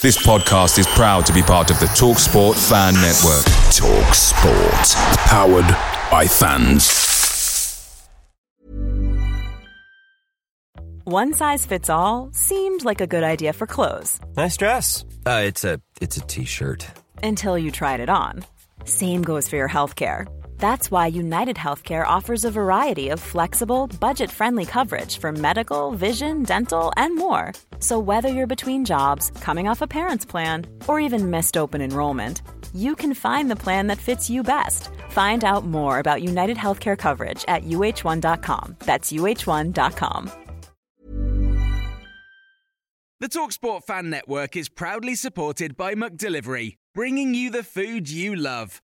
This podcast is proud to be part of the TalkSport Fan Network. TalkSport. Powered by fans. One size fits all seemed like a good idea for clothes. Nice dress. Uh, it's a it's a t-shirt. Until you tried it on. Same goes for your healthcare. That's why United Healthcare offers a variety of flexible, budget friendly coverage for medical, vision, dental, and more. So, whether you're between jobs, coming off a parent's plan, or even missed open enrollment, you can find the plan that fits you best. Find out more about United Healthcare coverage at uh1.com. That's uh1.com. The Talksport Fan Network is proudly supported by McDelivery, bringing you the food you love.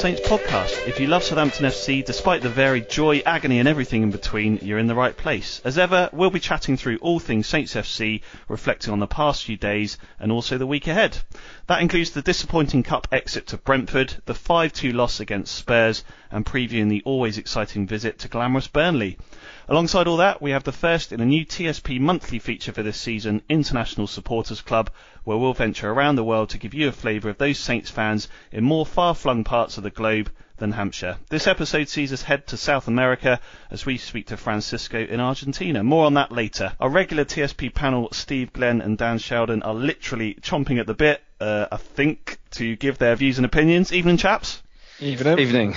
Saints podcast. If you love Southampton FC, despite the varied joy, agony, and everything in between, you're in the right place. As ever, we'll be chatting through all things Saints FC, reflecting on the past few days and also the week ahead. That includes the disappointing cup exit to Brentford, the 5-2 loss against Spurs, and previewing the always exciting visit to glamorous Burnley. Alongside all that, we have the first in a new TSP monthly feature for this season, International Supporters Club, where we'll venture around the world to give you a flavour of those Saints fans in more far-flung parts of the globe than Hampshire. This episode sees us head to South America as we speak to Francisco in Argentina. More on that later. Our regular TSP panel, Steve Glenn and Dan Sheldon, are literally chomping at the bit, uh, I think, to give their views and opinions. Evening, chaps. Evening. Evening.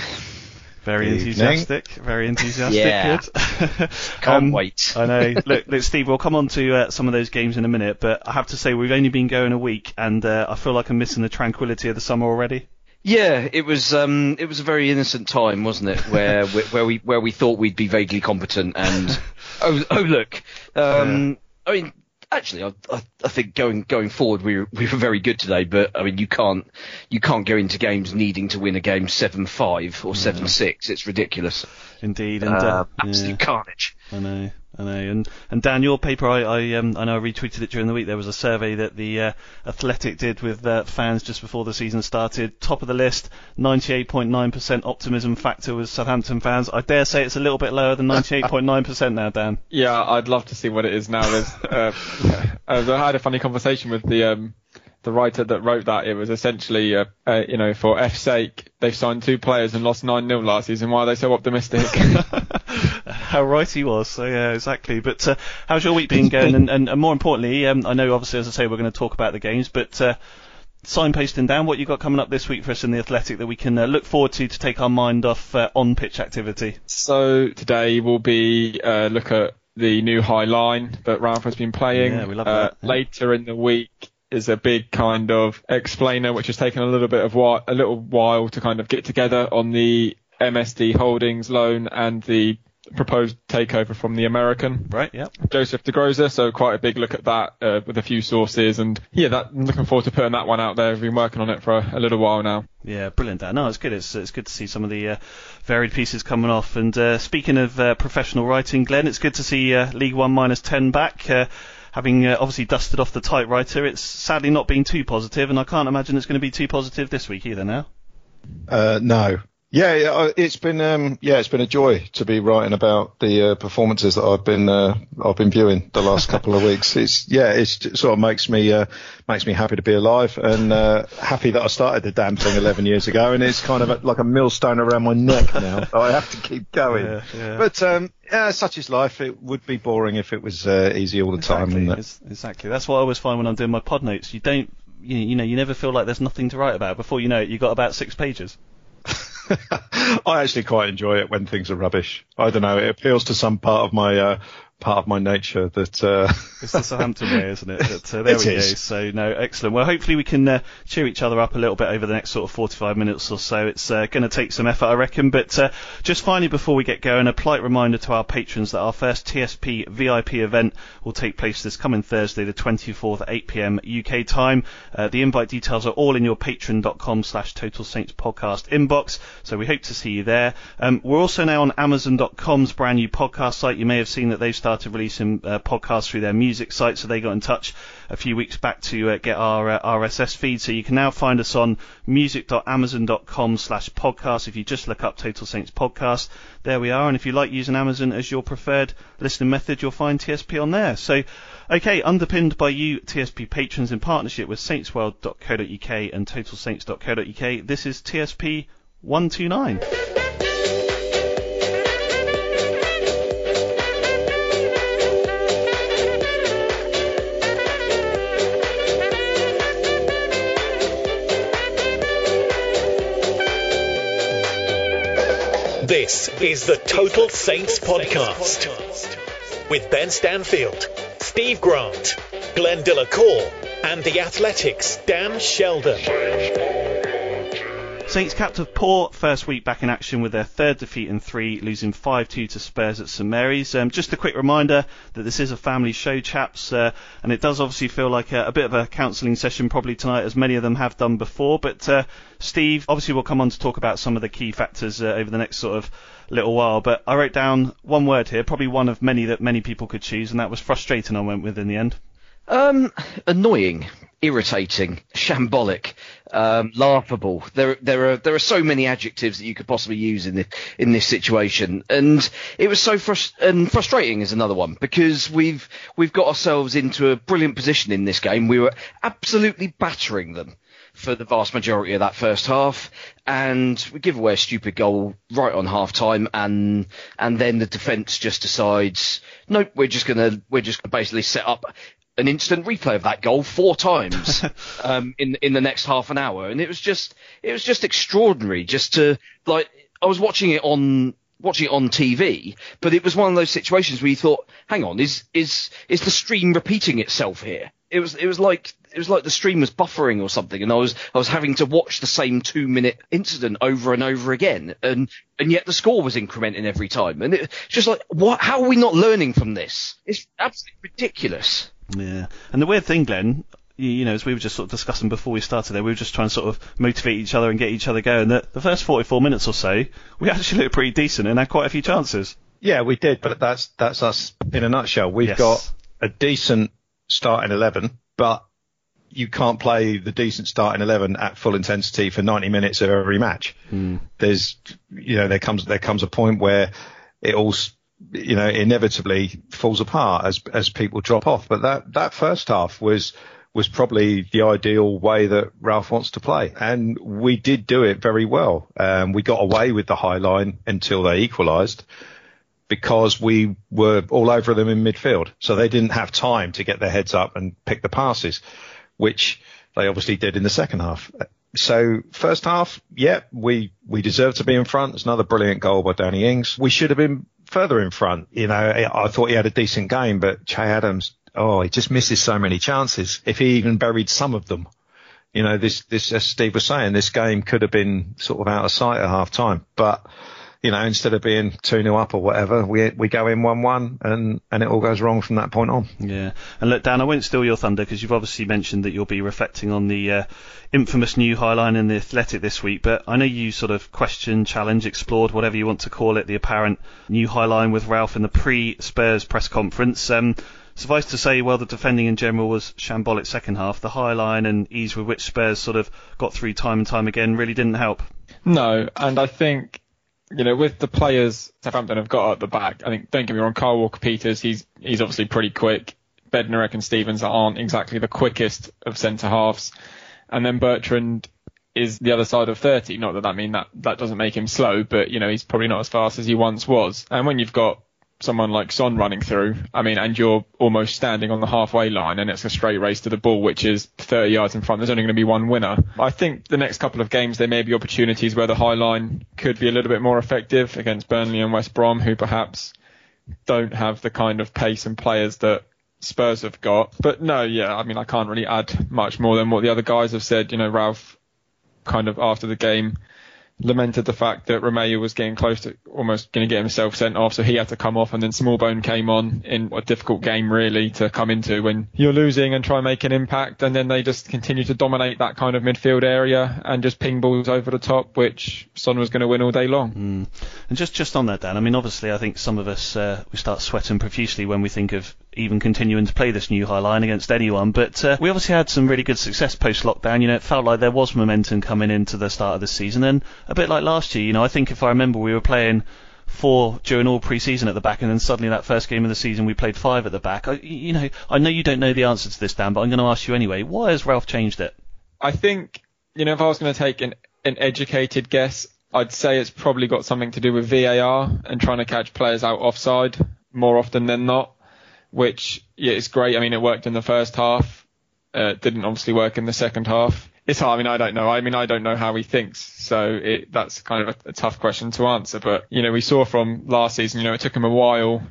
Very Evening. enthusiastic. Very enthusiastic. Yeah. Good. Can't Um, wait. I know. Look, look, Steve, we'll come on to uh, some of those games in a minute, but I have to say we've only been going a week, and uh, I feel like I'm missing the tranquility of the summer already. Yeah, it was um, it was a very innocent time, wasn't it? Where where where we where we thought we'd be vaguely competent, and oh oh look, um, I mean. Actually, I, I, I think going going forward we were, we were very good today, but I mean you can't you can't go into games needing to win a game seven five or seven six. It's ridiculous. Indeed, and Uh, uh, absolute yeah, carnage. I know, I know. And and Dan, your paper, I I, um, I know I retweeted it during the week. There was a survey that the uh, Athletic did with uh, fans just before the season started. Top of the list, 98.9% optimism factor was Southampton fans. I dare say it's a little bit lower than 98.9% now, Dan. Yeah, I'd love to see what it is now. There's, uh, I had a funny conversation with the um, the writer that wrote that. It was essentially, uh, uh, you know, for F's sake, they've signed two players and lost 9 0 last season. Why are they so optimistic? How right he was. So yeah, exactly. But uh, how's your week been going? And, and, and more importantly, um, I know obviously as I say we're going to talk about the games, but uh, signposting down what you got coming up this week for us in the Athletic that we can uh, look forward to to take our mind off uh, on pitch activity. so today will be uh, look at the new high line that Ralph has been playing. Yeah, we love uh, that, yeah. Later in the week is a big kind of explainer, which has taken a little bit of while, a little while to kind of get together on the MSD Holdings loan and the proposed takeover from the American. Right? Yeah. Joseph DaGrosa, so quite a big look at that uh, with a few sources, and yeah, that, I'm looking forward to putting that one out there. I've been working on it for a, a little while now. Yeah, brilliant. Dan. No, it's good. It's it's good to see some of the uh, varied pieces coming off. And uh, speaking of uh, professional writing, Glenn, it's good to see uh, League One minus ten back. Uh, having uh, obviously dusted off the typewriter, it's sadly not been too positive, and I can't imagine it's going to be too positive this week either. Now. Uh, no. Yeah, uh, it's been um, yeah, it's been a joy to be writing about the uh, performances that I've been uh, I've been viewing the last couple of weeks. It's yeah, it's, it sort of makes me uh, makes me happy to be alive and uh, happy that I started the damn thing 11 years ago, and it's kind of like a millstone around my neck now. I have to keep going. Yeah, yeah. But um, yeah, such is life. It would be boring if it was uh, easy all the time. Exactly, And, it's- exactly. That's what I always find when I'm doing my pod notes. You don't, you, you know, you never feel like there's nothing to write about. Before you know it, you've got about six pages. I actually quite enjoy it when things are rubbish. I don't know. It appeals to some part of my uh, part of my nature that. Uh, It's the Southampton way, isn't it? But, uh, there It we is. go. So no, excellent. Well, hopefully we can uh, cheer each other up a little bit over the next sort of 45 minutes or so. It's uh, going to take some effort, I reckon. But uh, just finally, before we get going, a polite reminder to our patrons that our first TSP VIP event will take place this coming Thursday, the 24th at 8 p.m. UK time. Uh, the invite details are all in your patreon.com/slash Total Saints podcast inbox. So we hope to see you there. Um, we're also now on Amazon.com's brand new podcast site. You may have seen that they've started releasing uh, podcasts through their music site. So they got in touch a few weeks back to uh, get our uh, RSS feed. So you can now find us on music.amazon.com slash podcast. If you just look up Total Saints podcast, there we are. And if you like using Amazon as your preferred listening method, you'll find TSP on there. So, okay, underpinned by you, TSP patrons in partnership with saintsworld.co.uk and totalsaints.co.uk, this is TSP 129. This is the Total Saints Podcast with Ben Stanfield, Steve Grant, Glenn Delacour, and the Athletics' Dan Sheldon. Saints capped a poor first week back in action with their third defeat in three, losing 5-2 to Spurs at St Mary's. Um, just a quick reminder that this is a family show, chaps, uh, and it does obviously feel like a, a bit of a counselling session probably tonight, as many of them have done before. But uh, Steve, obviously we'll come on to talk about some of the key factors uh, over the next sort of little while. But I wrote down one word here, probably one of many that many people could choose, and that was frustrating. I went with in the end. Um, annoying, irritating, shambolic, um, laughable. There, there are there are so many adjectives that you could possibly use in this in this situation, and it was so frust- and frustrating is another one because we've we've got ourselves into a brilliant position in this game. We were absolutely battering them for the vast majority of that first half, and we give away a stupid goal right on half time, and and then the defence just decides, nope, we're just gonna we're just gonna basically set up an instant replay of that goal four times um, in in the next half an hour, and it was just it was just extraordinary. Just to like, I was watching it on watching it on TV, but it was one of those situations where you thought, hang on, is is is the stream repeating itself here? It was it was like it was like the stream was buffering or something, and I was I was having to watch the same two minute incident over and over again, and and yet the score was incrementing every time, and it's just like what? How are we not learning from this? It's absolutely ridiculous. Yeah, and the weird thing, Glenn, you, know, as we were just sort of discussing before we started there, we were just trying to sort of motivate each other and get each other going. That the first 44 minutes or so, we actually looked pretty decent and had quite a few chances. Yeah, we did, but that's that's us in a nutshell. We've Yes. got a decent starting eleven, but you can't play the decent starting eleven at full intensity for 90 minutes of every match. Hmm. There's, you know, there comes there comes a point where it all, you know, inevitably falls apart as as people drop off. But that that first half was was probably the ideal way that Ralph wants to play, and we did do it very well. Um, we got away with the high line until they equalised because we were all over them in midfield. So they didn't have time to get their heads up and pick the passes, which they obviously did in the second half. So first half, yeah, we, we deserved to be in front. It's another brilliant goal by Danny Ings. We should have been further in front. You know, I thought he had a decent game, but Che Adams, oh, he just misses so many chances. If he even buried some of them, you know, this, this, as Steve was saying, this game could have been sort of out of sight at half time, but you know, instead of being 2 0 up or whatever, we we go in 1 1 and, and it all goes wrong from that point on. Yeah, and look, Dan, I won't steal your thunder because you've obviously mentioned that you'll be reflecting on the uh, infamous new highline in the Athletic this week. But I know you sort of questioned, challenged, explored, whatever you want to call it, the apparent new highline with Ralph in the pre-Spurs press conference. Um, suffice to say, while the defending in general was shambolic second half, the highline and ease with which Spurs sort of got through time and time again really didn't help. No, and I think you know with the players Southampton have got at the back, I think don't get me wrong, Kyle Walker Peters, he's he's obviously pretty quick. Bednarek and Stephens aren't exactly the quickest of centre halves, and then Bertrand is the other side of 30. Not that that mean that that doesn't make him slow, but you know he's probably not as fast as he once was. And when you've got someone like Son running through, I mean, and you're almost standing on the halfway line and it's a straight race to the ball, which is 30 yards in front. There's only going to be one winner. I think the next couple of games there may be opportunities where the high line could be a little bit more effective against Burnley and West Brom, who perhaps don't have the kind of pace and players that Spurs have got. But no, yeah, I mean, I can't really add much more than what the other guys have said. You know, Ralph kind of after the game lamented the fact that Romeu was getting close to almost going to get himself sent off, so he had to come off, and then Smallbone came on in a difficult game really to come into when you're losing and try and make an impact, and then they just continue to dominate that kind of midfield area and just ping balls over the top, which Son was going to win all day long. Mm. And just just on that, Dan, I mean, obviously, I think some of us uh, we start sweating profusely when we think of even continuing to play this new high line against anyone. But uh, we obviously had some really good success post lockdown. You know, it felt like there was momentum coming into the start of the season, and a bit like last year. You know, I think if I remember, we were playing four during all pre-season at the back, and then suddenly that first game of the season we played five at the back. I, you know, I know you don't know the answer to this, Dan, but I'm going to ask you anyway. Why has Ralph changed it? I think, you know, if I was going to take an, an educated guess, I'd say it's probably got something to do with VAR and trying to catch players out offside more often than not which yeah, is great. I mean, it worked in the first half. Uh, didn't obviously work in the second half. It's hard. I mean, I don't know. I mean, I don't know how he thinks. So it, that's kind of a, a tough question to answer. But, you know, we saw from last season, you know, it took him a while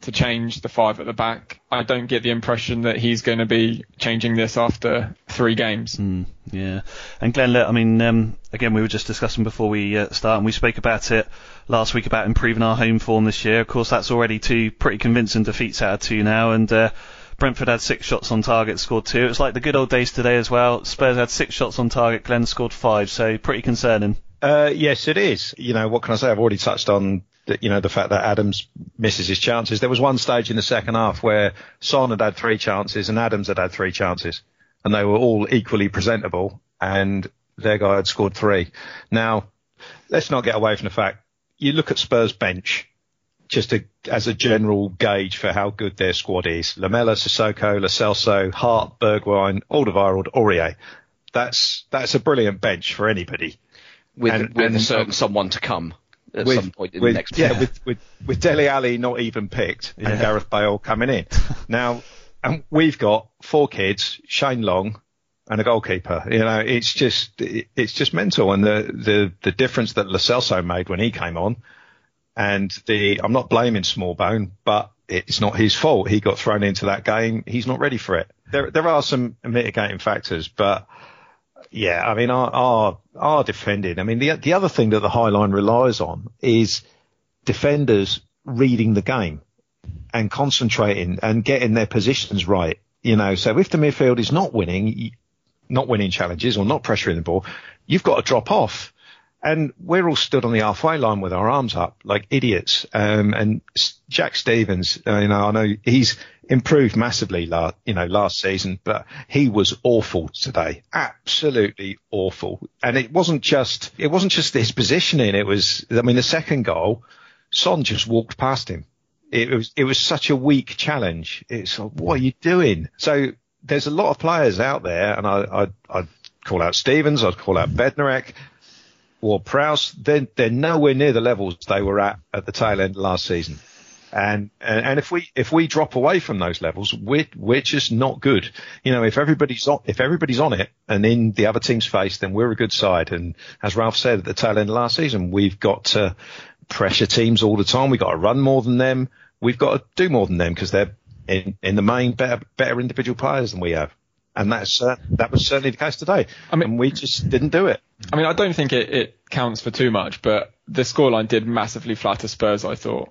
to change the five at the back. I don't get the impression that he's going to be changing this after three games. Mm, yeah. And Glenn, I mean, um, again, we were just discussing before we uh, start, and we spoke about it last week about improving our home form this year. Of course, that's already two pretty convincing defeats out of two now, and uh, Brentford had six shots on target, scored two. It's like the good old days today as well. Spurs had six shots on target, Glenn scored five, so pretty concerning. Uh, yes, it is. You know, what can I say? I've already touched on you know the fact that Adams misses his chances. There was one stage in the second half where Son had had three chances and Adams had had three chances, and they were all equally presentable, and their guy had scored three. Now, let's not get away from the fact you look at Spurs bench just to, as a general gauge for how good their squad is. Lamela, Sissoko, Lo Celso, Hart, Bergwijn, Alderweireld, Aurier. That's that's a brilliant bench for anybody. With, and, with and, a certain um, someone to come at with, some point in with, the next. Yeah, with, with with Dele Alli not even picked yeah. and Gareth Bale coming in. now, and we've got four kids: Shane Long, and a goalkeeper. You know, it's just it's just mental. And the the the difference that Lo Celso made when he came on, and the I'm not blaming Smallbone, but it's not his fault. He got thrown into that game. He's not ready for it. There there are some mitigating factors, but yeah, I mean our our, our defending. I mean the the other thing that the High Line relies on is defenders reading the game and concentrating and getting their positions right. You know, so if the midfield is not winning, not winning challenges or not pressuring the ball, you've got to drop off. And we're all stood on the halfway line with our arms up like idiots. Um, and Jack Stephens, uh, you know, I know he's improved massively last, you know, last season, but he was awful today. Absolutely awful. And it wasn't just, it wasn't just his positioning. It was, I mean, the second goal, Son just walked past him. It was, it was such a weak challenge. It's like, what are you doing? So there's a lot of players out there, and I, I'd, I'd call out Stephens, I'd call out Bednarek, or Prowse. They're, they're nowhere near the levels they were at at the tail end last season. And, and, and if we, if we drop away from those levels, we're, we're just not good. You know, if everybody's on, if everybody's on it and in the other team's face, then we're a good side. And as Ralph said at the tail end of last season, we've got to pressure teams all the time. We've got to run more than them. We've got to do more than them because they're in, in the main better, better individual players than we have. And that's, uh, that was certainly the case today. I mean, and we just didn't do it. I mean, I don't think it, it counts for too much, but the scoreline did massively flatter Spurs, I thought.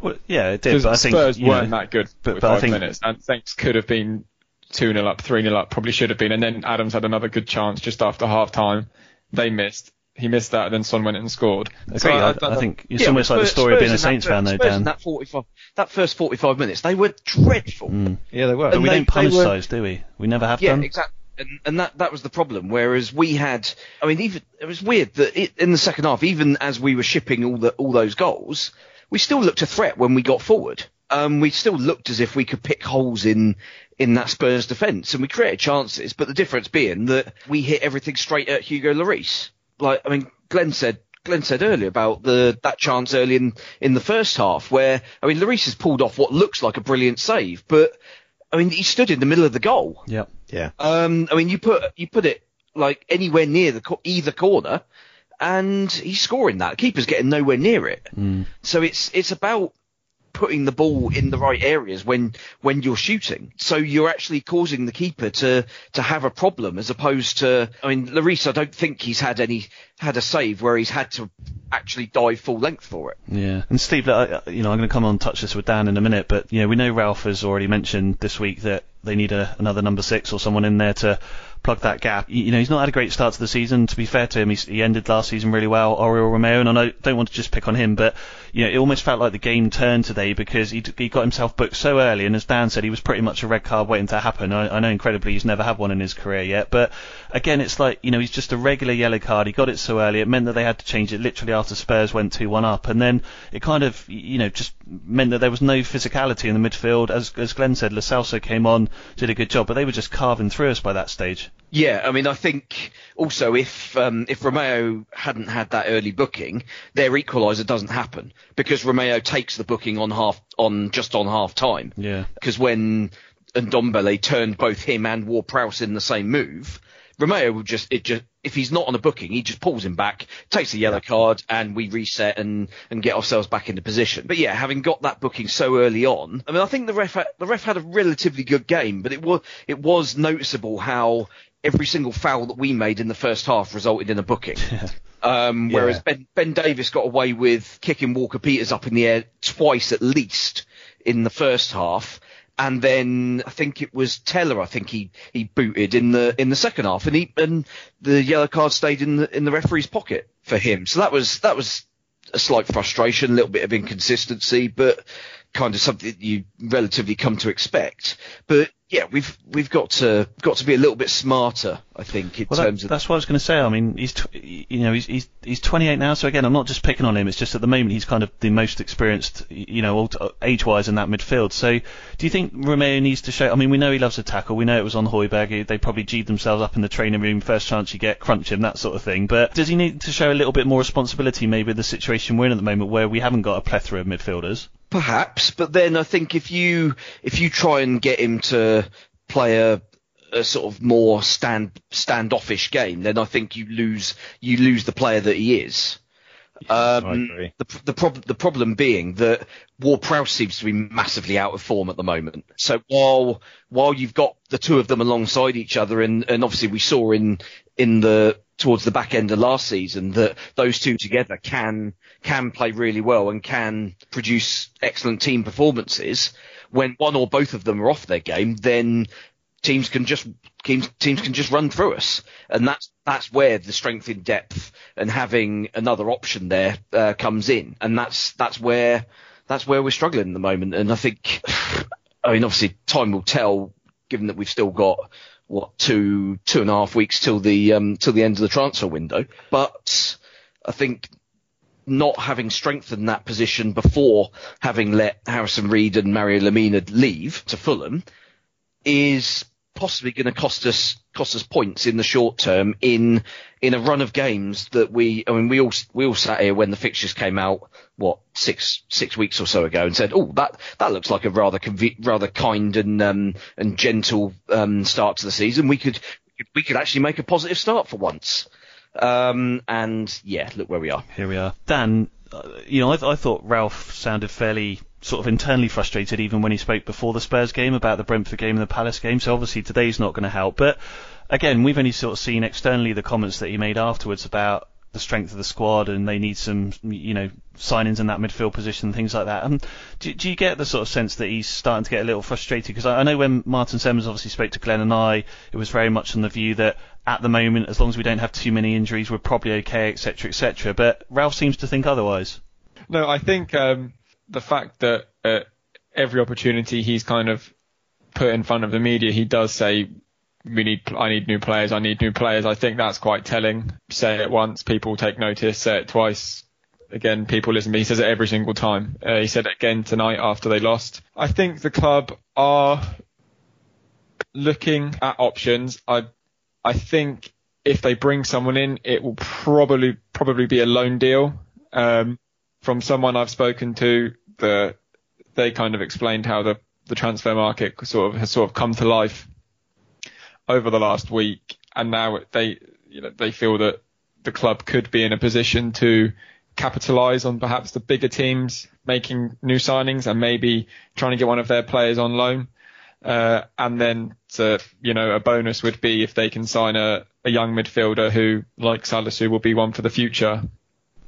Well, yeah, it did. But I think Spurs weren't know, that good but, with but five I think, minutes, and things could have been two 0 up, three 0 up, probably should have been. And then Adams had another good chance just after half time. They missed, he missed that, and then Son went in and scored. So I, I, I, think it's yeah, almost like the story of being a Saints fan, though, Dan. That 45, that first 45 minutes, they were dreadful. Mm. Yeah, they were. But we they, don't punish those, do we? We never have yeah, done. exactly. and, and that that was the problem. Whereas we had, I mean, even it was weird that it, in the second half, even as we were shipping all the all those goals, we still looked a threat when we got forward. Um, we still looked as if we could pick holes in in that Spurs defence, and we created chances. But the difference being that we hit everything straight at Hugo Lloris. Like, I mean, Glenn said Glenn said earlier about the that chance early in in the first half, where I mean, Lloris has pulled off what looks like a brilliant save, but I mean, he stood in the middle of the goal. Yeah. Yeah. Um, I mean, you put you put it like anywhere near the either corner, and he's scoring that. The keeper's getting nowhere near it. So it's it's about putting the ball in the right areas when when you're shooting. So you're actually causing the keeper to to have a problem as opposed to I mean Lloris I don't think he's had any had a save where he's had to actually dive full length for it. Yeah, and Steve, you know, I'm going to come on touch this with Dan in a minute, but you know, we know Ralph has already mentioned this week that they need a, another number six or someone in there to plug that gap. You know, he's not had a great start to the season. To be fair to him, he ended last season really well. Oriol Romeu, and I don't want to just pick on him, but you know, it almost felt like the game turned today because he, he got himself booked so early, and as Dan said, he was pretty much a red card waiting to happen. I, I know, incredibly, he's never had one in his career yet, but again, it's like you know, he's just a regular yellow card. He got it so early, it meant that they had to change it literally after Spurs went 2-1 up, and then it kind of, you know, just meant that there was no physicality in the midfield. As as Glenn said, Lo Celso came on, did a good job, but they were just carving through us by that stage. Yeah, I mean, I think also if um, if Romeu hadn't had that early booking, their equaliser doesn't happen because Romeu takes the booking on half on just on half time. Yeah. Because when Ndombele turned both him and Ward Prowse in the same move, Romeu would just it just if he's not on a booking, he just pulls him back, takes a yellow card, and we reset and and get ourselves back into position. But yeah, having got that booking so early on, I mean, I think the ref had, the ref had a relatively good game, but it was it was noticeable how every single foul that we made in the first half resulted in a booking. Um, whereas Yeah. Ben, ben Davies got away with kicking Walker Peters up in the air twice at least in the first half. And then I think it was Teller. I think he, he booted in the in the second half, and he and the yellow card stayed in the in the referee's pocket for him. So that was that was a slight frustration, a little bit of inconsistency, but kind of something you relatively come to expect. But yeah, we've we've got to got to be a little bit smarter, I think, in Well, that, terms of that's what I was going to say. I mean, he's tw- you know he's, he's he's 28 now, so again, I'm not just picking on him. It's just at the moment he's kind of the most experienced, you know, uh, age-wise in that midfield. So, do you think Romeu needs to show? I mean, we know he loves a tackle. We know it was on Højbjerg. They probably G'd themselves up in the training room first chance you get, crunch him, that sort of thing. But does he need to show a little bit more responsibility, maybe the situation we're in at the moment, where we haven't got a plethora of midfielders? Perhaps, but then I think if you if you try and get him to play a, a sort of more stand standoffish game, then I think you lose you lose the player that he is. Um, I agree. The the problem the problem being that Ward Prowse seems to be massively out of form at the moment. So while while you've got the two of them alongside each other, and and obviously we saw in in the towards the back end of last season that those two together can can play really well and can produce excellent team performances. When one or both of them are off their game, then teams can just teams, teams can just run through us, and that's that's where the strength in depth and having another option there uh, comes in, and that's that's where that's where we're struggling at the moment. And I think, I mean, obviously time will tell, given that we've still got what two two and a half weeks till the um, till the end of the transfer window, but I think not having strengthened that position before having let Harrison Reed and Mario Lemina leave to Fulham is possibly going to cost us cost us points in the short term in in a run of games that we I mean we all we all sat here when the fixtures came out what six six weeks or so ago and said oh that that looks like a rather conve- rather kind and um and gentle um start to the season. We could we could actually make a positive start for once. Um and yeah look where we are. Here we are. Dan, uh, you know, I, I thought Ralph sounded fairly sort of internally frustrated even when he spoke before the Spurs game about the Brentford game and the Palace game. So obviously today's not going to help. But again, we've only sort of seen externally the comments that he made afterwards about the strength of the squad and they need some, you know, signings in that midfield position things like that. Um, do, do you get the sort of sense that he's starting to get a little frustrated? Because I, I know when Martin Semmens obviously spoke to Glenn and I, it was very much on the view that at the moment, as long as we don't have too many injuries, we're probably okay, etc., etc. But Ralph seems to think otherwise. No, I think um, the fact that every opportunity he's kind of put in front of the media, he does say we need, I need new players, I need new players. I think that's quite telling. Say it once, people take notice. Say it twice, again, people listen me. He says it every single time. Uh, he said it again tonight after they lost. I think the club are looking at options. I, I think if they bring someone in, it will probably probably be a loan deal. Um, from someone I've spoken to, the they kind of explained how the the transfer market sort of has sort of come to life over the last week, and now they you know they feel that the club could be in a position to capitalise on perhaps the bigger teams making new signings and maybe trying to get one of their players on loan. Uh, and then to, you know, a bonus would be if they can sign a, a young midfielder who, like Salisu, will be one for the future.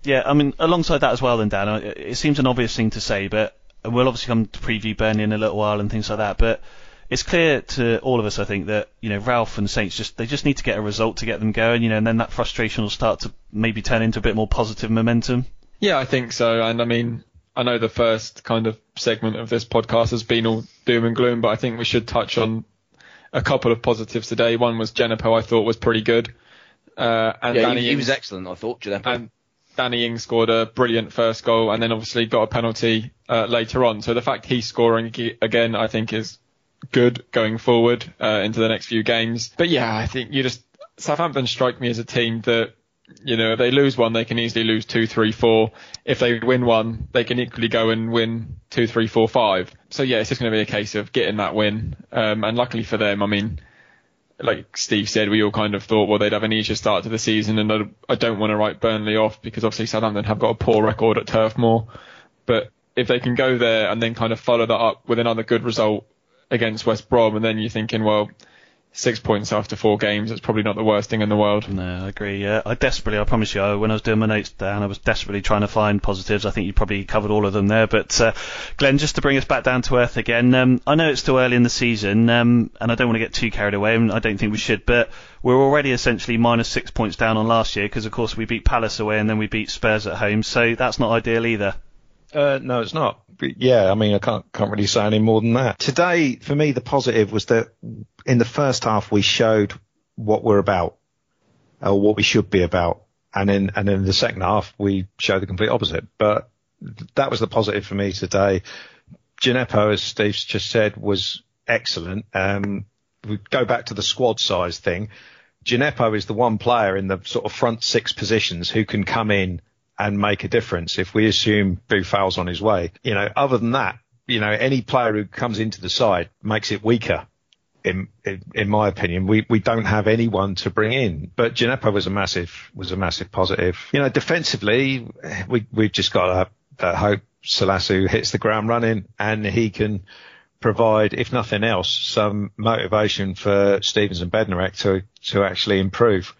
Yeah, I mean, alongside that as well, then Dan, it seems an obvious thing to say, but we'll obviously come to preview Burnley in a little while and things like that. But it's clear to all of us, I think, that you know Ralph and Saints just they just need to get a result to get them going, you know, and then that frustration will start to maybe turn into a bit more positive momentum. Yeah, I think so. And I mean, I know the first kind of segment of this podcast has been all doom and gloom, but I think we should touch on a couple of positives today. One was Djenepo, I thought was pretty good. Uh, and yeah, Danny he, he was excellent, I thought, Djenepo. and Danny Ings scored a brilliant first goal and then obviously got a penalty uh, later on. So the fact he's scoring again, I think is good going forward uh, into the next few games. But yeah, I think you just Southampton strike me as a team that you know if they lose one, they can easily lose two, three, four. If they win one, they can equally go and win two, three, four, five. So yeah, it's just going to be a case of getting that win. Um, and luckily for them, I mean. Like Steve said, we all kind of thought, well, they'd have an easier start to the season, and I- I don't want to write Burnley off because obviously Southampton have got a poor record at Turf Moor. But if they can go there and then kind of follow that up with another good result against West Brom, and then you're thinking, well, six points after four games, it's probably not the worst thing in the world. No, I agree. Yeah, I desperately, I promise you, when I was doing my notes down, I was desperately trying to find positives. I think you probably covered all of them there. But uh, Glenn, just to bring us back down to earth again, um, I know it's still early in the season, um, and I don't want to get too carried away, and I don't think we should, but we're already essentially minus six points down on last year because, of course, we beat Palace away and then we beat Spurs at home, so that's not ideal either. Uh, no, it's not. But yeah, I mean, I can't can't really say any more than that. Today, for me, the positive was that in the first half we showed what we're about, or what we should be about, and in and in the second half we showed the complete opposite. But that was the positive for me today. Djenepo, as Steve's just said, was excellent. Um, we go back to the squad size thing. Djenepo is the one player in the sort of front six positions who can come in and make a difference if we assume Boufal's on his way. You know, other than that, you know, any player who comes into the side makes it weaker. In, in, in my opinion, we, we don't have anyone to bring in, but Djenepo was a massive, was a massive positive. You know, defensively, we, we've just got to hope Salisu hits the ground running and he can provide, if nothing else, some motivation for Stephens and Bednarek to, to actually improve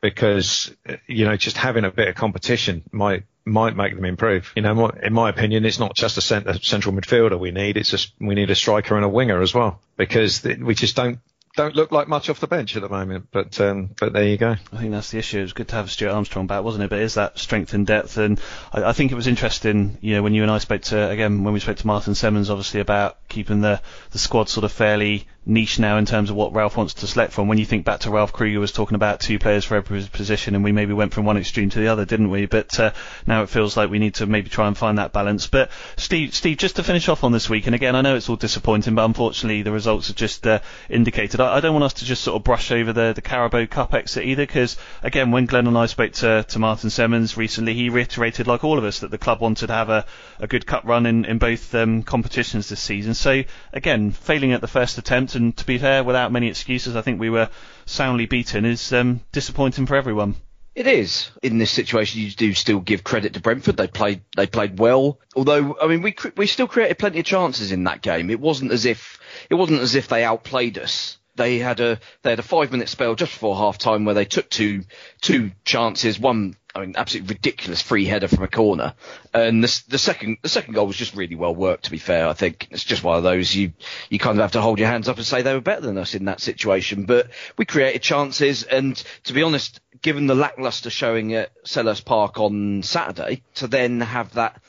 because you know just having a bit of competition might might make them improve. You know, in my opinion, it's not just a, central midfielder we need; it's just we need a striker and a winger as well because we just don't don't look like much off the bench at the moment. But um, but there you go. I think that's the issue. It was good to have Stuart Armstrong back, wasn't it? But is that strength and depth? And I, I think it was interesting, you know, when you and I spoke to again when we spoke to Martin Semmens, obviously about keeping the the squad sort of fairly niche now in terms of what Ralph wants to select from. When you think back to Ralph Krueger was talking about two players for every position, and we maybe went from one extreme to the other, didn't we? But uh, now it feels like we need to maybe try and find that balance. But Steve, Steve, just to finish off on this week, and again, I know it's all disappointing, but unfortunately the results have just uh, indicated. I, I don't want us to just sort of brush over the the Carabao Cup exit either, because again, when Glenn and I spoke to, to Martin Semmens recently, he reiterated, like all of us, that the club wanted to have a, a good cup run in, in both um, competitions this season. So again, failing at the first attempt, and to be fair, without many excuses, I think we were soundly beaten, is um, disappointing for everyone. It is. In this situation, you do still give credit to Brentford. They played they played well. Although, I mean, we we still created plenty of chances in that game. It wasn't as if it wasn't as if they outplayed us. They had a they had a five minute spell just before half time where they took two two chances. One, I mean, absolutely ridiculous free header from a corner, and the the second the second goal was just really well worked. To be fair, I think it's just one of those you you kind of have to hold your hands up and say they were better than us in that situation. But we created chances, and to be honest, given the lackluster showing at Selhurst Park on Saturday, to then have that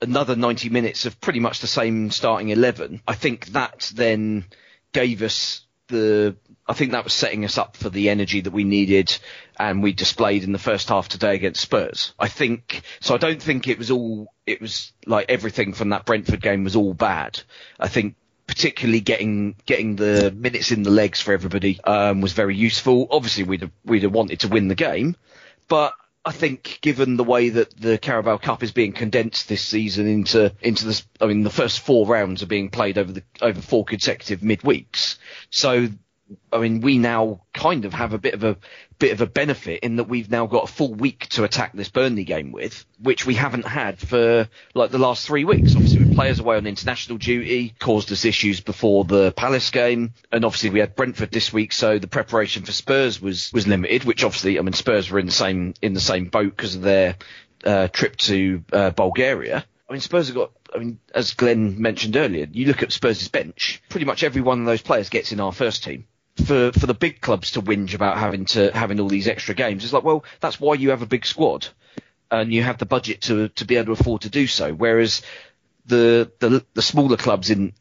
another 90 minutes of pretty much the same starting 11, I think that then gave us the I think that was setting us up for the energy that we needed and we displayed in the first half today against Spurs. I think so. I don't think it was all. It was like everything from that Brentford game was all bad. I think particularly getting getting the minutes in the legs for everybody um, was very useful. Obviously, we'd have, we'd have wanted to win the game, but I think given the way that the Carabao Cup is being condensed this season into into this, I mean, the first four rounds are being played over the over four consecutive midweeks. So, I mean, we now kind of have a bit of a bit of a benefit in that we've now got a full week to attack this Burnley game with, which we haven't had for like the last three weeks. Obviously, with players away on international duty, caused us issues before the Palace game, and obviously we had Brentford this week, so the preparation for Spurs was was limited. Which obviously, I mean, Spurs were in the same in the same boat because of their uh, trip to uh, Bulgaria. I mean, Spurs have got. I mean, as Glenn mentioned earlier, you look at Spurs' bench. Pretty much every one of those players gets in our first team for for the big clubs to whinge about having to having all these extra games. It's like, well, that's why you have a big squad, and you have the budget to to be able to afford to do so. Whereas the the the smaller clubs in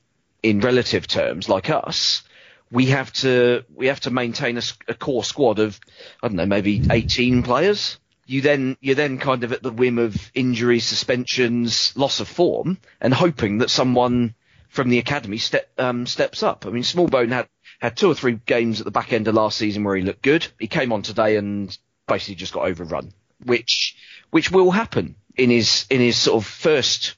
in relative terms, like us, we have to we have to maintain a, a core squad of I don't know maybe 18 players. You then you're then kind of at the whim of injuries, suspensions, loss of form, and hoping that someone from the academy um, steps up. I mean, Smallbone had had two or three games at the back end of last season where he looked good. He came on today and basically just got overrun, which which will happen in his in his sort of first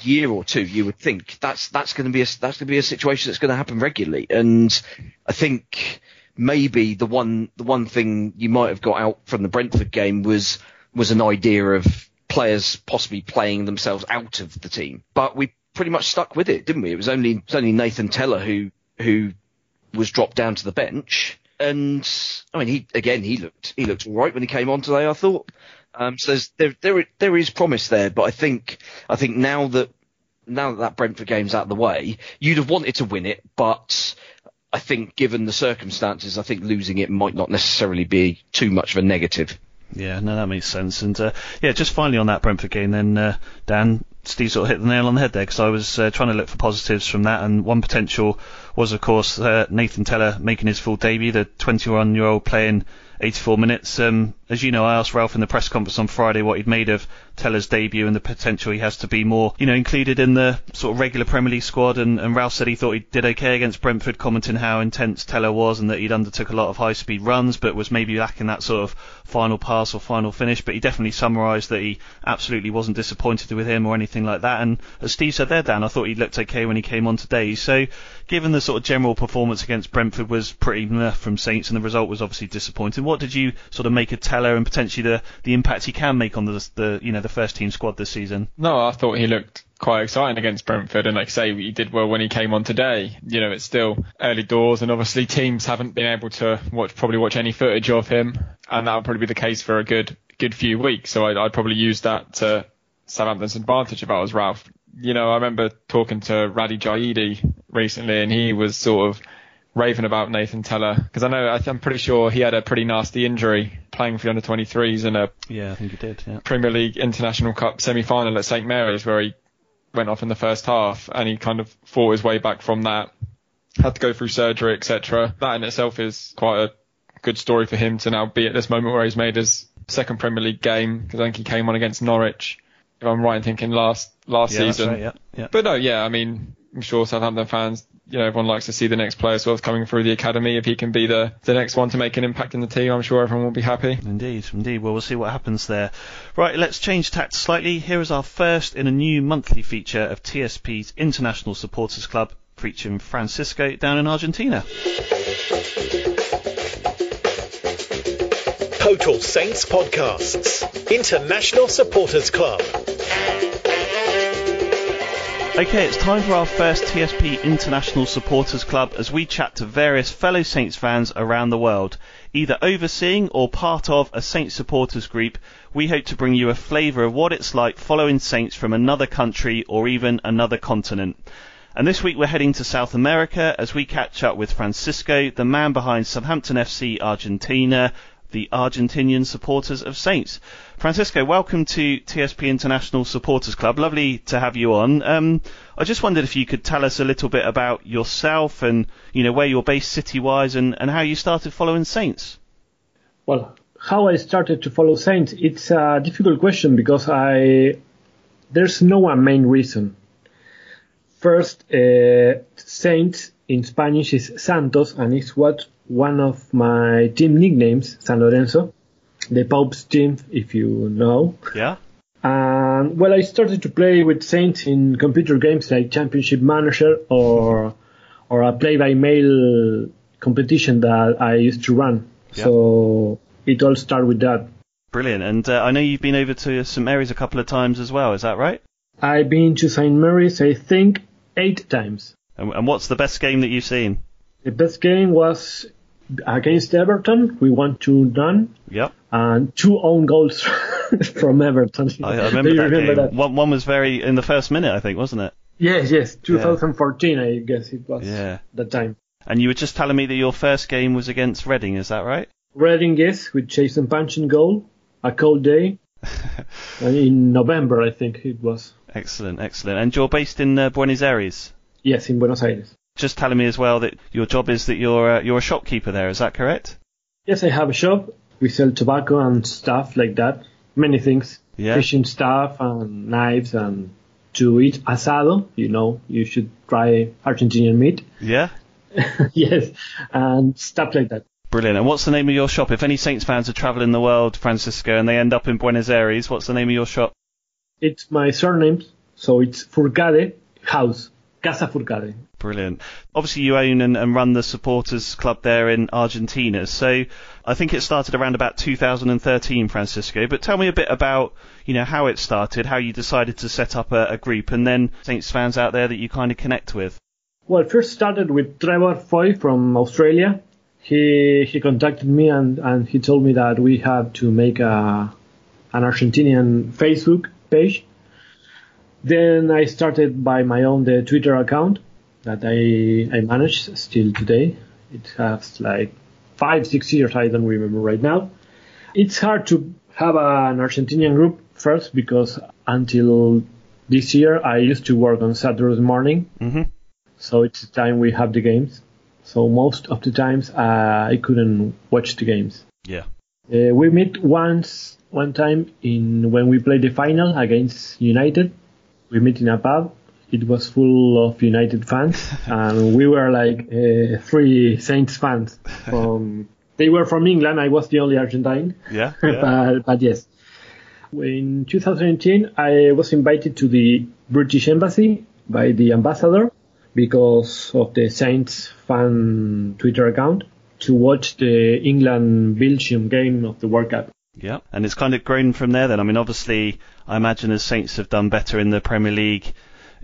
year or two. You would think that's that's going to be a that's going to be a situation that's going to happen regularly. And I think maybe the one the one thing you might have got out from the Brentford game was was an idea of players possibly playing themselves out of the team, but we pretty much stuck with it, didn't we? It was only it was only Nathan Tella who who was dropped down to the bench. And I mean, he again he looked he looked all right when he came on today. I thought. Um, so there there there is promise there, but I think I think now that now that that Brentford game's out of the way, you'd have wanted to win it, but I think given the circumstances, I think losing it might not necessarily be too much of a negative. Yeah, no, that makes sense. And uh, yeah, just finally on that Brentford game, then uh, Dan, Steve sort of hit the nail on the head there because I was uh, trying to look for positives from that, and one potential was, of course, uh, Nathan Tella making his full debut, the 21-year-old playing 84 minutes. Um, as you know, I asked Ralph in the press conference on Friday what he'd made of Tella's debut and the potential he has to be more, you know, included in the sort of regular Premier League squad. And, and Ralph said he thought he did okay against Brentford, commenting how intense Teller was and that he'd undertook a lot of high-speed runs, but was maybe lacking that sort of final pass or final finish. But he definitely summarised that he absolutely wasn't disappointed with him or anything like that. And as Steve said there, Dan, I thought he looked okay when he came on today. So given the sort of general performance against Brentford was pretty meh from Saints and the result was obviously disappointing, what did you sort of make of And potentially the the impact he can make on the the you know the first team squad this season? No, I thought he looked quite exciting against Brentford, and like I say, he did well when he came on today. You know, it's still early doors, and obviously teams haven't been able to watch probably watch any footage of him, and that would probably be the case for a good good few weeks. So I'd, I'd probably use that to Southampton's advantage if I was Ralph. You know, I remember talking to Radhi Jaidi recently, and he was sort of raving about Nathan Tella because I know I'm pretty sure he had a pretty nasty injury playing for the under 23s in a yeah I think he did yeah. Premier League International Cup semi-final at St Mary's where he went off in the first half and he kind of fought his way back from that had to go through surgery etc that in itself is quite a good story for him to now be at this moment where he's made his second Premier League game because I think he came on against Norwich if I'm right in thinking last last yeah, season right, yeah, yeah. but no yeah I mean I'm sure Southampton fans you know, everyone likes to see the next player sort of coming through the academy. If he can be the, the next one to make an impact in the team, I'm sure everyone will be happy. Indeed, indeed. Well, we'll see what happens there. Right, let's change tact slightly. Here is our first in a new monthly feature of TSP's International Supporters Club, featuring Francisco down in Argentina. Total Saints Podcasts, International Supporters Club. Okay, it's time for our first TSP International Supporters Club as we chat to various fellow Saints fans around the world. Either overseeing or part of a Saints supporters group, we hope to bring you a flavour of what it's like following Saints from another country or even another continent. And this week we're heading to South America as we catch up with Francisco, the man behind Southampton FC Argentina, the Argentinian supporters of Saints. Francisco, welcome to TSP International Supporters Club. Lovely to have you on. Um, I just wondered if you could tell us a little bit about yourself and you know where you're based city-wise and, and how you started following Saints. Well, how I started to follow Saints, it's a difficult question because I there's no one main reason. First, uh, Saints in Spanish is Santos, and it's what one of my team nicknames, San Lorenzo, the Pope's team, if you know. Yeah. And well, I started to play with Saints in computer games like Championship Manager or or a play-by-mail competition that I used to run. Yeah. So it all started with that. Brilliant. And uh, I know you've been over to St Mary's a couple of times as well. Is that right? I've been to St. Mary's, I think, eight times. And, and what's the best game that you've seen? The best game was against Everton. We won 2 none. Yep. And two own goals from Everton. I, I remember, that, remember that? One, one was very in the first minute, I think, wasn't it? Yes, yes. 2014, I guess it was Yeah. that time. And you were just telling me that your first game was against Reading. Is that right? Reading, yes, with Jason Punch in goal. A cold day. In November, I think it was. Excellent, excellent. And you're based in uh, Buenos Aires. Yes, in Buenos Aires. Just telling me as well that your job is that you're uh, you're a shopkeeper there. Is that correct? Yes, I have a shop. We sell tobacco and stuff like that. Many things. Yeah. Fishing stuff and knives and to eat asado. You know, you should try Argentinian meat. Yeah. yes, and stuff like that. Brilliant. And what's the name of your shop? If any Saints fans are travelling the world, Francisco, and they end up in Buenos Aires, what's the name of your shop? It's my surname, so it's Furcade House. Casa Furcade. Brilliant. Obviously, you own and, and run the supporters club there in Argentina. So I think it started around about 2013, Francisco. But tell me a bit about, you know, how it started, how you decided to set up a, a group, and then Saints fans out there that you kind of connect with. Well, it first started with Trevor Foy from Australia. He he contacted me and, and he told me that we had to make a an Argentinian Facebook page. Then I started by my own the Twitter account that I I manage still today. It has like five six years. I don't remember right now. It's hard to have an Argentinian group first because until this year I used to work on Saturday morning hmm so it's the time we have the games. So most of the times uh, I couldn't watch the games. Yeah. Uh, we met once, one time in when we played the final against United. We met in a pub. It was full of United fans, and we were like uh, three Saints fans. From they were from England. I was the only Argentine. Yeah. yeah. but, but yes. In 2018, I was invited to the British Embassy by the ambassador because of the Saints fan Twitter account to watch the England Belgium game of the World Cup. Yeah, and it's kind of grown from there then. I mean, obviously, I imagine as Saints have done better in the Premier League,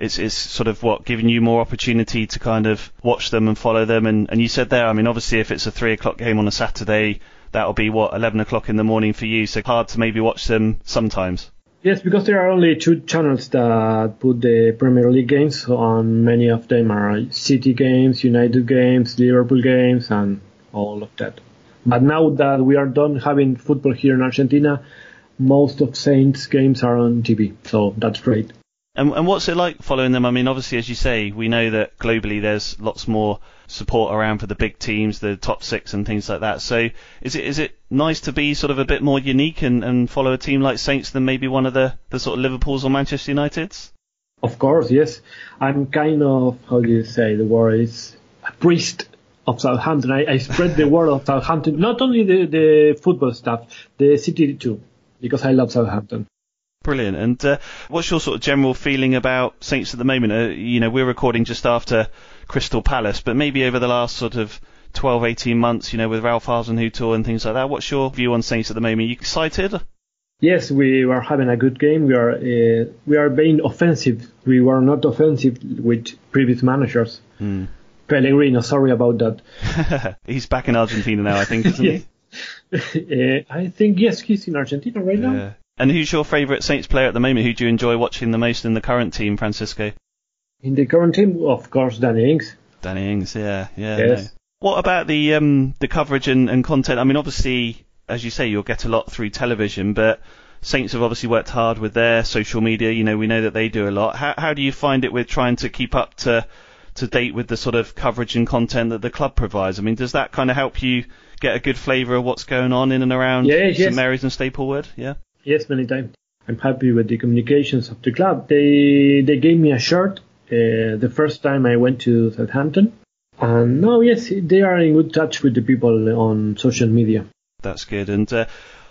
it's, sort of what, giving you more opportunity to kind of watch them and follow them. And, and you said there, I mean, obviously, if it's a three o'clock game on a Saturday, that'll be what, 11 o'clock in the morning for you, so hard to maybe watch them sometimes. Yes, because there are only two channels that put the Premier League games on. Um, many of them are City games, United games, Liverpool games, and all of that. But now that we are done having football here in Argentina, most of Saints games are on TV, so that's great. And, and what's it like following them? I mean, obviously, as you say, we know that globally there's lots more support around for the big teams, the top six and things like that. So is it is it nice to be sort of a bit more unique and, and follow a team like Saints than maybe one of the, the sort of Liverpools or Manchester Uniteds? Of course, yes. I'm kind of, how do you say, the word is a priest of Southampton. I, I spread the word of Southampton, not only the, the football stuff, the city too, because I love Southampton. Brilliant. And uh, what's your sort of general feeling about Saints at the moment? Uh, you know, we're recording just after Crystal Palace, but maybe over the last sort of 12, 18 months, you know, with Ralph Hasenhuttl and things like that, what's your view on Saints at the moment? Are you excited? Yes, we are having a good game. We are uh, we are being offensive. We were not offensive with previous managers. Hmm. Pellegrino, sorry about that. he's back in Argentina now, I think, isn't yes. he? uh, I think yes, he's in Argentina right now. And who's your favourite Saints player at the moment? Who do you enjoy watching the most in the current team, Francisco? In the current team, of course, Danny Ings. Danny Ings, yeah, yeah. Yes. No. What about the um, the coverage and, and content? I mean, obviously, as you say, you'll get a lot through television, but Saints have obviously worked hard with their social media. You know, we know that they do a lot. How, how do you find it with trying to keep up to to date with the sort of coverage and content that the club provides? I mean, does that kind of help you get a good flavour of what's going on in and around Yes, St yes. Mary's and Staplewood? Yeah. Yes, many times. I'm happy with the communications of the club. They they gave me a shirt uh, the first time I went to Southampton, and no, yes, they are in good touch with the people on social media. That's good. And uh,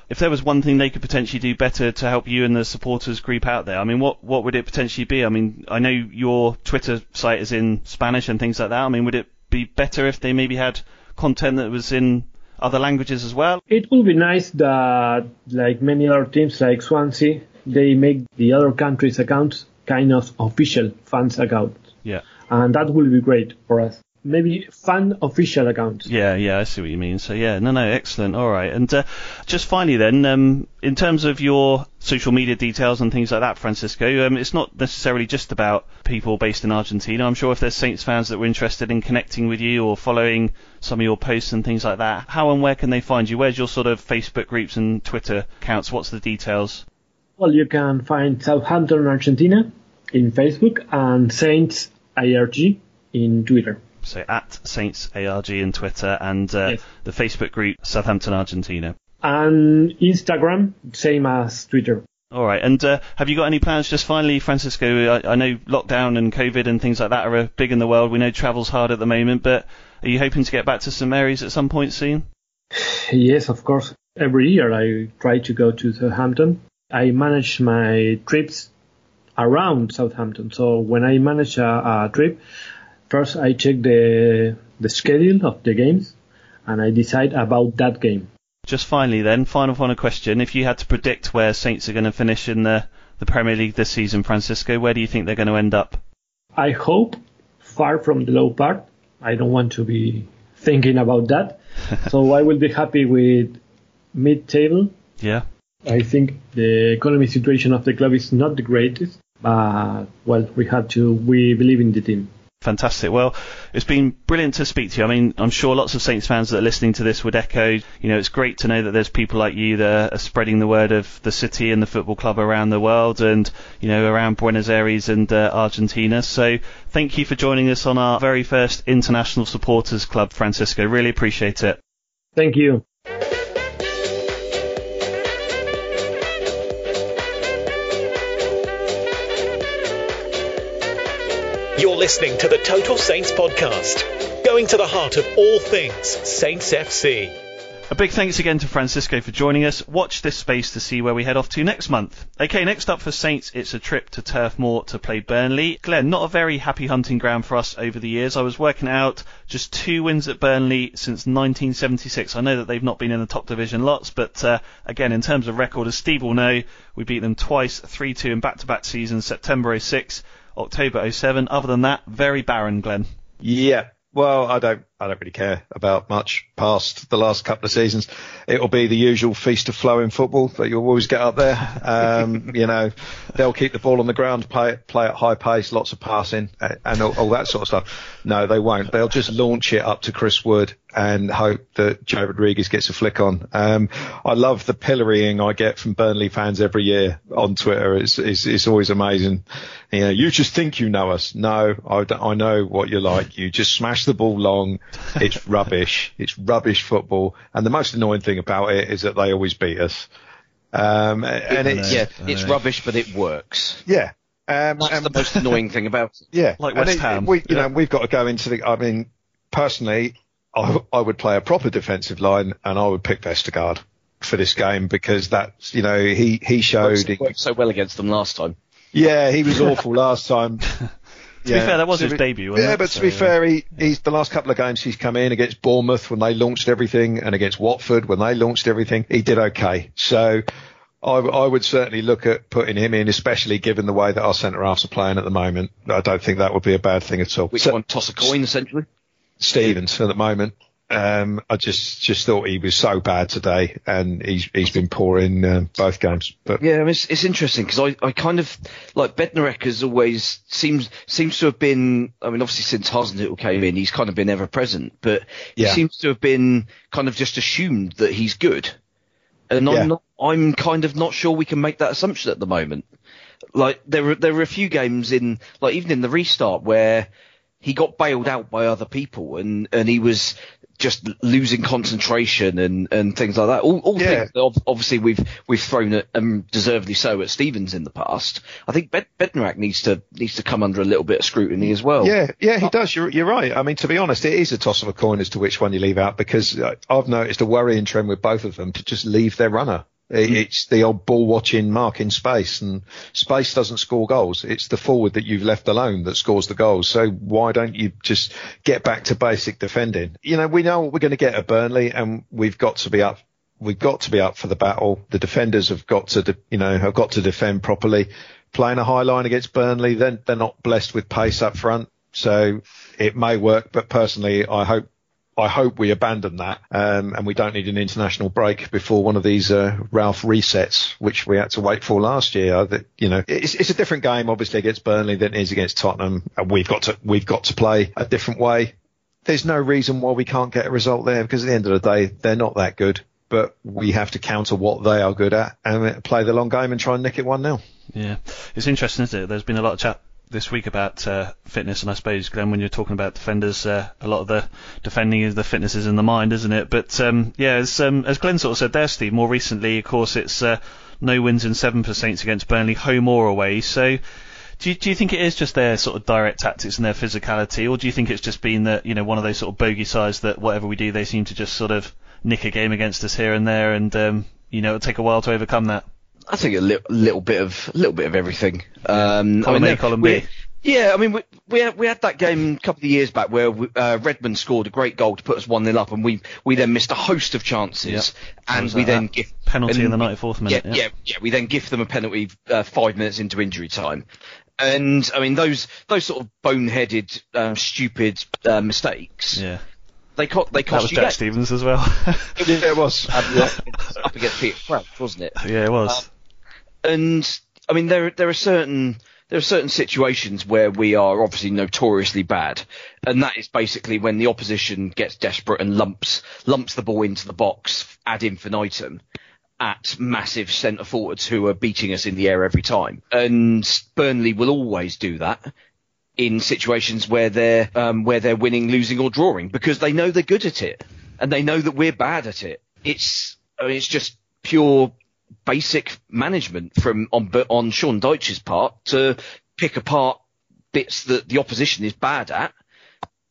if there was one thing they could potentially do better to help you and the supporters group out there, I mean, what what would it potentially be? I mean, I know your Twitter site is in Spanish and things like that. I mean, would it be better if they maybe had content that was in other languages as well? It would be nice that, like many other teams, like Swansea, they make the other countries' accounts kind of official fans accounts, Yeah. and that will be great for us. Maybe fan official accounts. Yeah, yeah, I see what you mean. So yeah, no, no, excellent. All right, and uh, just finally then, um, in terms of your social media details and things like that, Francisco, um, it's not necessarily just about people based in Argentina. I'm sure if there's Saints fans that were interested in connecting with you or following some of your posts and things like that, how and where can they find you? Where's your sort of Facebook groups and Twitter accounts? What's the details? Well, you can find Southampton Argentina in Facebook and Saints IRG in Twitter. So at Saints ARG and Twitter and uh, Yes. the Facebook group Southampton Argentina. And Instagram, same as Twitter. All right, and uh, have you got any plans? Just finally, Francisco, I, I know lockdown and COVID and things like that are uh, big in the world. We know travel's hard at the moment, but are you hoping to get back to St Mary's at some point soon? Yes, of course. Every year I try to go to Southampton. I manage my trips around Southampton. So when I manage a, a trip, first I check the the schedule of the games and I decide about that game. Just finally, then, final final question: If you had to predict where Saints are going to finish in the the Premier League this season, Francisco, where do you think they're going to end up? I hope far from the low part. I don't want to be thinking about that. so I will be happy with mid-table. Yeah. I think the economy situation of the club is not the greatest, but well, we have to. We believe in the team. Fantastic. Well, it's been brilliant to speak to you. I mean, I'm sure lots of Saints fans that are listening to this would echo, you know, it's great to know that there's people like you that are spreading the word of the city and the football club around the world and, you know, around Buenos Aires and uh, Argentina. So thank you for joining us on our very first International Supporters Club, Francisco. Really appreciate it. Thank you. You're listening to the Total Saints podcast, going to the heart of all things Saints FC. A big thanks again to Francisco for joining us. Watch this space to see where we head off to next month. Okay, next up for Saints, it's a trip to Turf Moor to play Burnley. Glenn, not a very happy hunting ground for us over the years. I was working out just two wins at Burnley since 1976. I know that they've not been in the top division lots, but uh, again, in terms of record, as Steve will know, we beat them twice, 3-2 in back-to-back seasons, September 06, October 07. Other than that, very barren, Glenn. Yeah. Well, I don't, I don't really care about much past the last couple of seasons. It'll be the usual feast of flow in football that you'll always get up there. Um, you know, they'll keep the ball on the ground, play play at high pace, lots of passing and all, all that sort of stuff. No, they won't. They'll just launch it up to Chris Wood and hope that Jay Rodriguez gets a flick on. Um, I love the pillorying I get from Burnley fans every year on Twitter. It's, it's, it's always amazing. You know, you just think you know us. No, I, I know what you're like. You just smash the ball long. It's rubbish. It's rubbish football. And the most annoying thing about it is that they always beat us. Um, and it's, yeah, it's rubbish, but it works. yeah. Um, That's and- the most annoying thing about it. yeah, Like And West it- Ham. We, you Yeah. know, we've got to go into the. I mean, personally, I, I would play a proper defensive line, and I would pick Vestergaard for this game because that's you know he he showed. Worked, worked so well against them last time. yeah, he was awful last time. To be fair, that was his debut, wasn't yeah, it? but to So, be yeah. fair, he, he's the last couple of games he's come in against Bournemouth when they launched everything, and against Watford when they launched everything, he did okay. So. I, I would certainly look at putting him in, especially given the way that our centre halves are playing at the moment. I don't think that would be a bad thing at all. Which So- one? Toss a coin, essentially. Stephens at the moment. Um, I just just thought he was so bad today, and he's he's been poor in uh, both games. But Yeah, I mean, it's, it's interesting because I, I kind of like Bednarek has always seems seems to have been. I mean, obviously since Hasenhüttl came in, he's kind of been ever present, but he Yeah. seems to have been kind of just assumed that he's good. and Yeah. I'm not. I'm kind of not sure we can make that assumption at the moment. Like there were there were a few games in like even in the restart where he got bailed out by other people and and he was just losing concentration and, and things like that. All, all Yeah. things that obviously we've we've thrown at um, deservedly so at Stephens in the past. I think Bed- Bednarek needs to needs to come under a little bit of scrutiny as well. Yeah, yeah, he does. You're, you're right. I mean, to be honest, it is a toss of a coin as to which one you leave out because uh, I've noticed a worrying trend with both of them to just leave their runner. It- mm. It's the old ball watching mark in space and space doesn't score goals. It's the forward that you've left alone that scores the goals. So why don't you just get back to basic defending? You know, we know what we're going to get at Burnley and we've got to be up. We've got to be up for the battle. The defenders have got to, de- you know, have got to defend properly. Playing a high line against Burnley, then they're not blessed with pace up front. So it may work, but personally, I hope I hope we abandon that, um, and we don't need an international break before one of these uh, Ralph resets, which we had to wait for last year. That you know, it's, it's a different game, obviously against Burnley than it is against Tottenham, and we've got to we've got to play a different way. There's no reason why we can't get a result there because at the end of the day, they're not that good. But we have to counter what they are good at and play the long game and try and nick it one 0 Yeah, it's interesting, isn't it? There's been a lot of chat this week about uh, fitness, and I suppose, Glenn, when you're talking about defenders, uh, a lot of the defending is the fitness is in the mind, isn't it? But um, yeah, as um, as Glenn sort of said there, Steve. More recently, of course, it's uh, no wins in seven for Saints against Burnley, home or away. So. Do you, do you think it is just their sort of direct tactics and their physicality, or do you think it's just been that you know one of those sort of bogey sides that whatever we do, they seem to just sort of nick a game against us here and there, and um, you know it'll take a while to overcome that? I think a li- little bit of a little bit of everything. Um, Column I mean, A, column we- B. Yeah, I mean, we, we had we had that game a couple of years back where we, uh, Redmond scored a great goal to put us one 0 up, and we we then missed a host of chances, Yep. and we then give penalty in the 94th minute, Yeah, yeah. yeah, yeah. We then give them a penalty uh, five minutes into injury time, and I mean those those sort of boneheaded, uh, stupid uh, mistakes. Yeah. They cost they cost That was Jack games. Stephens as well. Yeah, it was. up against Peter Crouch, wasn't it? yeah, it was. And I mean there there are certain there are certain situations where we are obviously notoriously bad, and that is basically when the opposition gets desperate and lumps lumps the ball into the box ad infinitum at massive centre forwards who are beating us in the air every time, and Burnley will always do that. In situations where they're um, where they're winning, losing, or drawing, because they know they're good at it, and they know that we're bad at it. It's I mean, it's just pure basic management from on on Sean Dyche's part to pick apart bits that the opposition is bad at,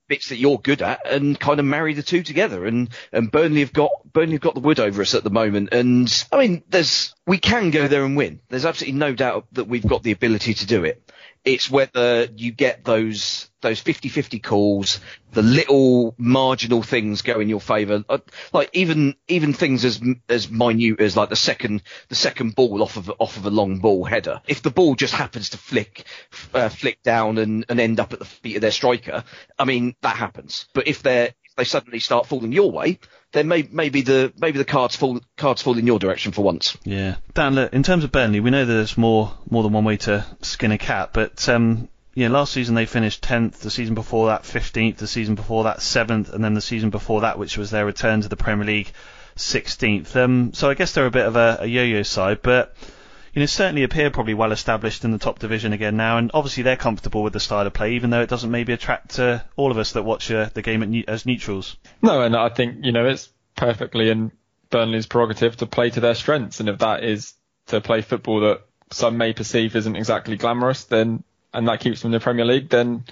bits that you're good at, and kind of marry the two together. And and Burnley have got Burnley have got the wood over us at the moment. And I mean, there's we can go there and win. There's absolutely no doubt that we've got the ability to do it. It's whether you get those those 50-50 calls, the little marginal things go in your favour. Uh, Like even even things as as minute as like the second the second ball off of off of a long ball header. If the ball just happens to flick uh, flick down and, and end up at the feet of their striker, I mean that happens. But if they if they suddenly start falling your way, then may, maybe the maybe the cards fall cards fall in your direction for once. Yeah, Dan. Look, in terms of Burnley, we know there's more more than one way to skin a cat, but um, yeah, last season they finished 10th. The season before that, 15th. The season before that, 7th, and then the season before that, which was their return to the Premier League, 16th. Um, so I guess they're a bit of a, a yo-yo side, but you know certainly appear probably well established in the top division again now, and obviously they're comfortable with the style of play, even though it doesn't maybe attract uh, all of us that watch uh, the game ne- as neutrals. No, and I think you know it's perfectly in Burnley's prerogative to play to their strengths, and if that is to play football that some may perceive isn't exactly glamorous, then and that keeps them in the Premier League, then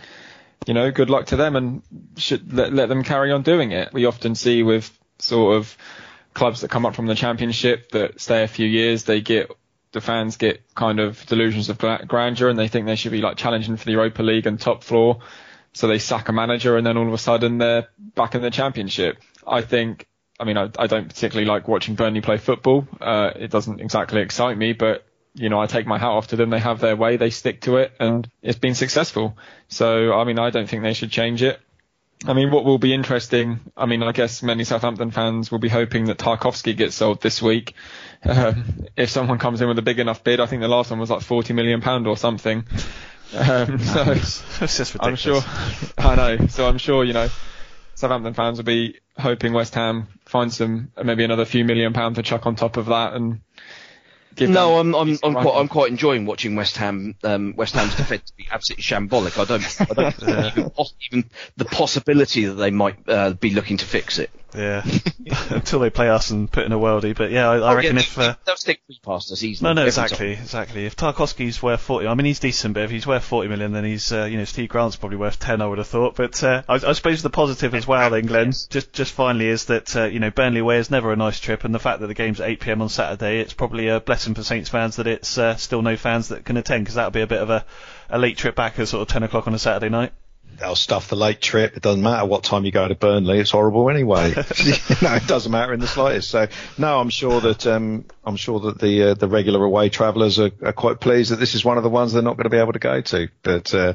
you know good luck to them, and should let, let them carry on doing it. We often see with sort of clubs that come up from the Championship that stay a few years, they get the fans get kind of delusions of grandeur, and they think they should be like challenging for the Europa League and top floor. So they sack a manager and then all of a sudden they're back in the championship. I think, I mean, I, I don't particularly like watching Burnley play football. Uh, it doesn't exactly excite me, but you know, I take my hat off to them. They have their way, they stick to it and it's been successful. So, I mean, I don't think they should change it. I mean, what will be interesting, I mean, I guess many Southampton fans will be hoping that Tarkowski gets sold this week. Um, if someone comes in with a big enough bid, I think the last one was like 40 million pound or something. Um, so It's just I'm sure, I know. So I'm sure, you know, Southampton fans will be hoping West Ham find some maybe another few million pound to chuck on top of that and. No, I'm I'm I'm quite. I'm quite enjoying watching West Ham um, West Ham's defence be absolutely shambolic. I don't I don't even, even the possibility that they might uh, be looking to fix it. Yeah, until they play us and put in a worldie. But yeah, I, I Oh, reckon yeah, if uh, they'll stick three past us easily. no, no, exactly, time. exactly. If Tarkowski's worth forty, I mean he's decent, but if he's worth forty million, then he's uh, you know Steve Grant's probably worth ten. I would have thought. But uh, I, I suppose the positive as well, then Glenn, just just finally is that uh, you know Burnley away is never a nice trip, and the fact that the game's at 8 p.m. on Saturday, it's probably a blessing for Saints fans that it's uh, still no fans that can attend because that'll be a bit of a, a late trip back at sort of 10 o'clock on a Saturday night. They'll stuff the late trip. It doesn't matter what time you go to Burnley; it's horrible anyway. you know, it doesn't matter in the slightest. So, no, I'm sure that um, I'm sure that the uh, the regular away travellers are, are quite pleased that this is one of the ones they're not going to be able to go to. But uh,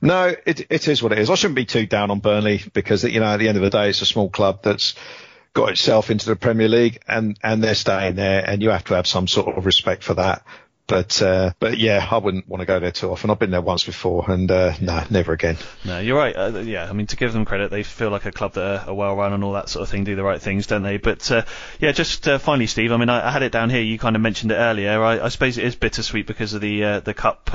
no, it it is what it is. I shouldn't be too down on Burnley because you know at the end of the day, it's a small club that's got itself into the Premier League and and they're staying there, and you have to have some sort of respect for that. But uh, but yeah, I wouldn't want to go there too often. I've been there once before, and uh, no, never again. No, you're right. Uh, yeah, I mean, to give them credit, they feel like a club that are, well run and all that sort of thing, do the right things, don't they? But uh, yeah, just uh, finally, Steve. I mean, I, I had it down here. You kind of mentioned it earlier. I, I suppose it is bittersweet because of the uh, the cup.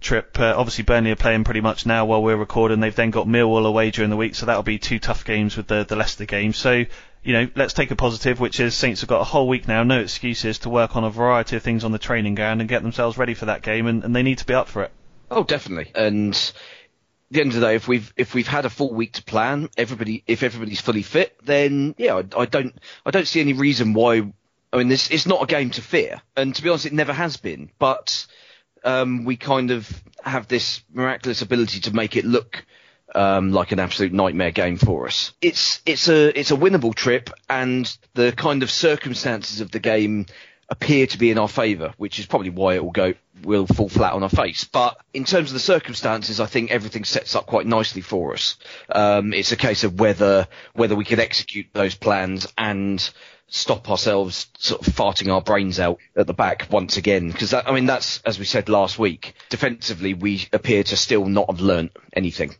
Trip. Uh, obviously, Burnley are playing pretty much now while we're recording. They've then got Millwall away during the week, so that'll be two tough games with the the Leicester game. So, you know, let's take a positive, which is Saints have got a whole week now, no excuses to work on a variety of things on the training ground and get themselves ready for that game, and, and they need to be up for it. Oh, definitely. And at the end of the day, if we've if we've had a full week to plan, everybody if everybody's fully fit, then yeah, I, I don't I don't see any reason why. I mean, this it's not a game to fear, and to be honest, it never has been. But um, we kind of have this miraculous ability to make it look um, like an absolute nightmare game for us. It's it's a it's a winnable trip, and the kind of circumstances of the game appear to be in our favour, which is probably why it will go will fall flat on our face. But in terms of the circumstances, I think everything sets up quite nicely for us. Um, it's a case of whether whether we can execute those plans and stop ourselves sort of farting our brains out at the back once again. Because I mean, that's as we said last week. Defensively, we appear to still not have learnt anything.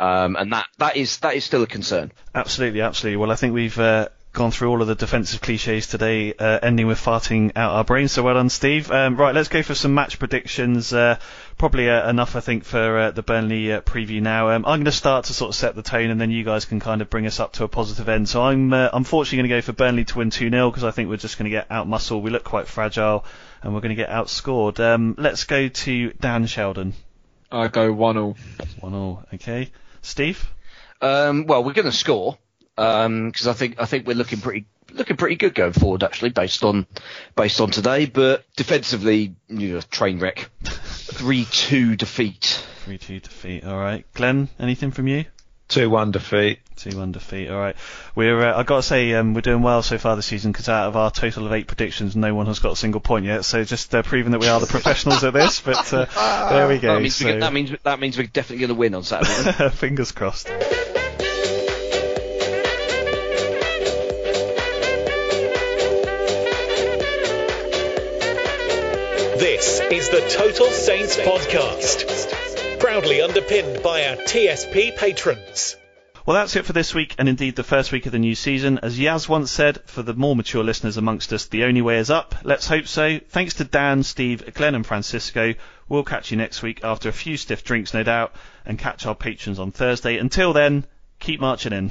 Um, and that, that is that is still a concern. Absolutely, absolutely. Well, I think we've uh, gone through all of the defensive cliches today, uh, ending with farting out our brains. So well done, Steve. Um, right, let's go for some match predictions. Uh, probably uh, enough, I think, for uh, the Burnley uh, preview now. Um, I'm going to start to sort of set the tone, and then you guys can kind of bring us up to a positive end. So I'm uh, unfortunately going to go for Burnley to win 2-0 because I think we're just going to get out muscled. We look quite fragile, and we're going to get outscored. Um, let's go to Dan Sheldon. I go one all. One all. Okay, Steve. Um, well, we're going to score because I think I think we're looking pretty looking pretty good going forward actually based on based on today. But defensively, you know, train wreck. Three two defeat. Three two defeat. All right, Glenn. Anything from you? Two one defeat. Two one defeat. All right. We're. Uh, I got to say, um, we're doing well so far this season because out of our total of eight predictions, no one has got a single point yet. So just uh, proving that we are the professionals at this. But uh, there we go. That means, so, we, that means that means we're definitely going to win on Saturday. fingers crossed. This is the Total Saints podcast, proudly underpinned by our TSP patrons. Well, that's it for this week, and indeed the first week of the new season. As Yazz once said, for the more mature listeners amongst us, the only way is up. Let's hope so. Thanks to Dan, Steve, Glenn, and Francisco. We'll catch you next week after a few stiff drinks, no doubt, and catch our patrons on Thursday. Until then, keep marching in.